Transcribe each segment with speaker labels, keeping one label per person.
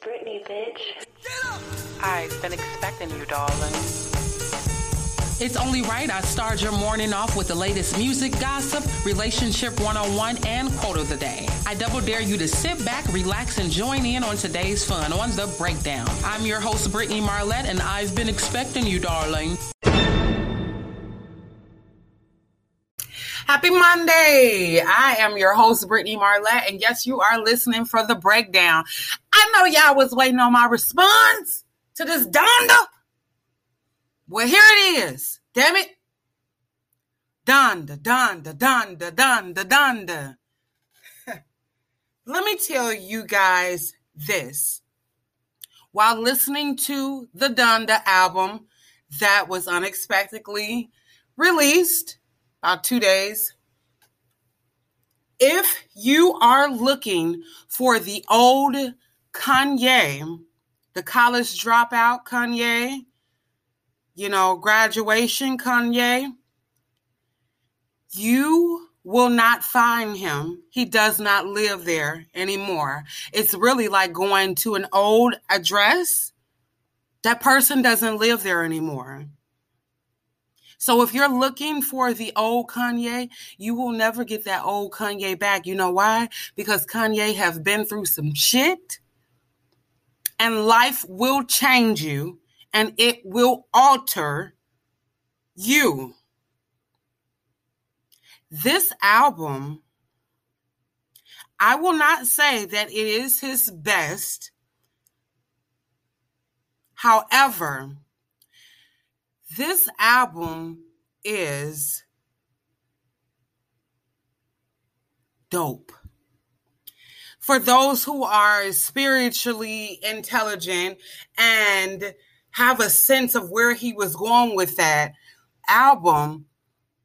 Speaker 1: Britney, bitch. Shut up!
Speaker 2: I've been expecting you, darling.
Speaker 3: It's only right I start your morning off with the latest music, gossip, relationship 101, and quote of the day. I double dare you to sit back, relax, and join in on today's fun on The Breakdown. I'm your host, Brittany Marlette, and I've been expecting you, darling.
Speaker 4: Happy Monday. I am your host, Brittany Marlette, and yes, you are listening for the breakdown. I know y'all was waiting on my response to this Donda. Well, here it is. Damn it. Donda, Donda, Donda, Donda, Donda. Let me tell you guys this. While listening to the Donda album that was unexpectedly released, about two days. If you are looking for the old Kanye, the college dropout Kanye, you know, graduation Kanye, you will not find him. He does not live there anymore. It's really like going to an old address. That person doesn't live there anymore. So if you're looking for the old Kanye, you will never get that old Kanye back. You know why? Because Kanye has been through some shit and life will change you and it will alter you. This album, I will not say that it is his best. However, this album is dope. For those who are spiritually intelligent and have a sense of where he was going with that album,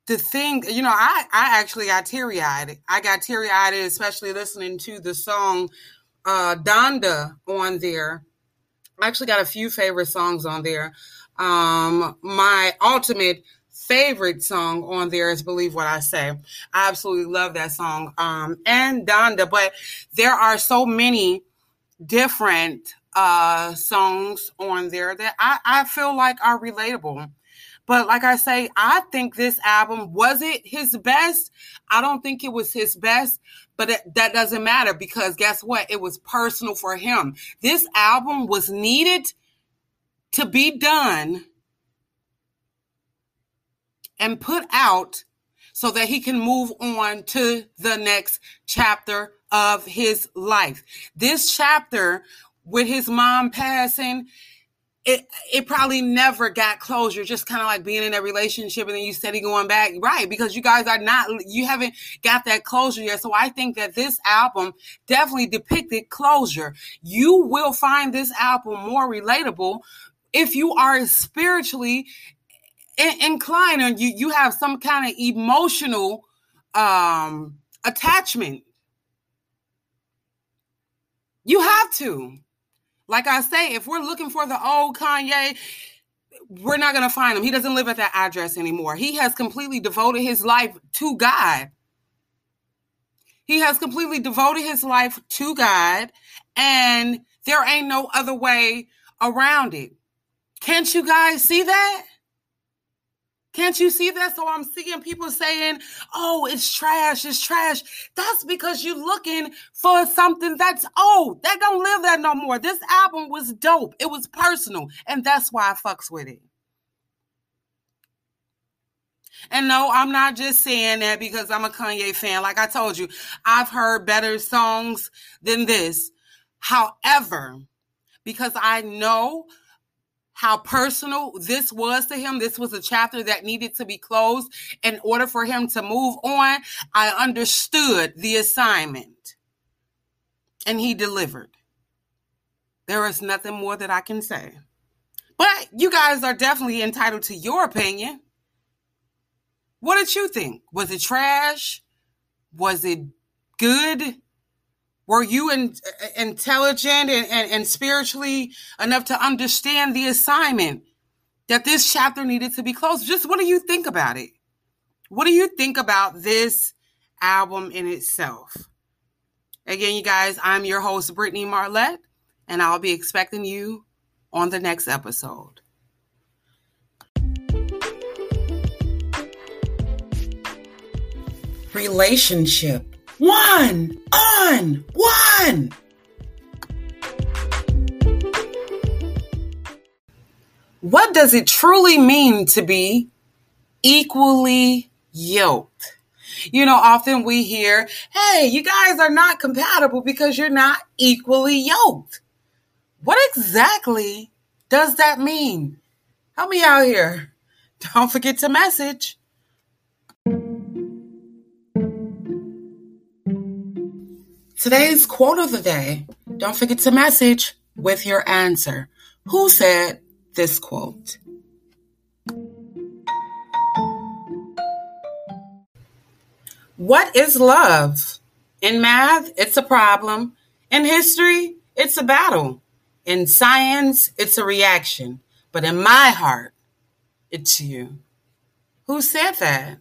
Speaker 4: the thing, you know, I, I actually got teary eyed. I got teary eyed, especially listening to the song uh, Donda on there. I actually got a few favorite songs on there. Um, my ultimate favorite song on there is Believe What I Say. I absolutely love that song. Um, and Donda, but there are so many different uh songs on there that I, I feel like are relatable. But like I say, I think this album was it his best. I don't think it was his best, but it, that doesn't matter because guess what? It was personal for him. This album was needed to be done and put out so that he can move on to the next chapter of his life. This chapter with his mom passing, it it probably never got closure. Just kind of like being in a relationship and then you steady going back, right? Because you guys are not, you haven't got that closure yet. So I think that this album definitely depicted closure. You will find this album more relatable if you are spiritually inclined and you you have some kind of emotional um attachment you have to. Like i say if we're looking for the old kanye we're not going to find him. He doesn't live at that address anymore. He has completely devoted his life to god. He has completely devoted his life to god and there ain't no other way around it can't you guys see that? Can't you see that? So I'm seeing people saying, oh, it's trash, it's trash. That's because you're looking for something that's old. They don't live there no more. This album was dope. It was personal. And that's why I fucks with it. And no, I'm not just saying that because I'm a Kanye fan. Like I told you, I've heard better songs than this. However, because I know how personal this was to him. This was a chapter that needed to be closed in order for him to move on. I understood the assignment and he delivered. There is nothing more that I can say. But you guys are definitely entitled to your opinion. What did you think? Was it trash? Was it good? Were you in, uh, intelligent and, and, and spiritually enough to understand the assignment that this chapter needed to be closed? Just what do you think about it? What do you think about this album in itself? Again, you guys, I'm your host, Brittany Marlette, and I'll be expecting you on the next episode. Relationship one on one. What does it truly mean to be equally yoked? You know, often we hear, hey, you guys are not compatible because you're not equally yoked. What exactly does that mean? Help me out here. Don't forget to message. Today's quote of the day. Don't forget to message with your answer. Who said this quote? What is love? In math, it's a problem. In history, it's a battle. In science, it's a reaction. But in my heart, it's you. Who said that?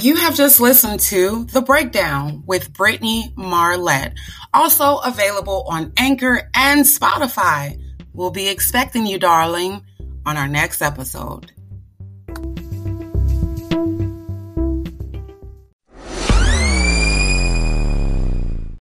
Speaker 4: You have just listened to The Breakdown with Brittany Marlette, also available on Anchor and Spotify. We'll be expecting you, darling, on our next episode.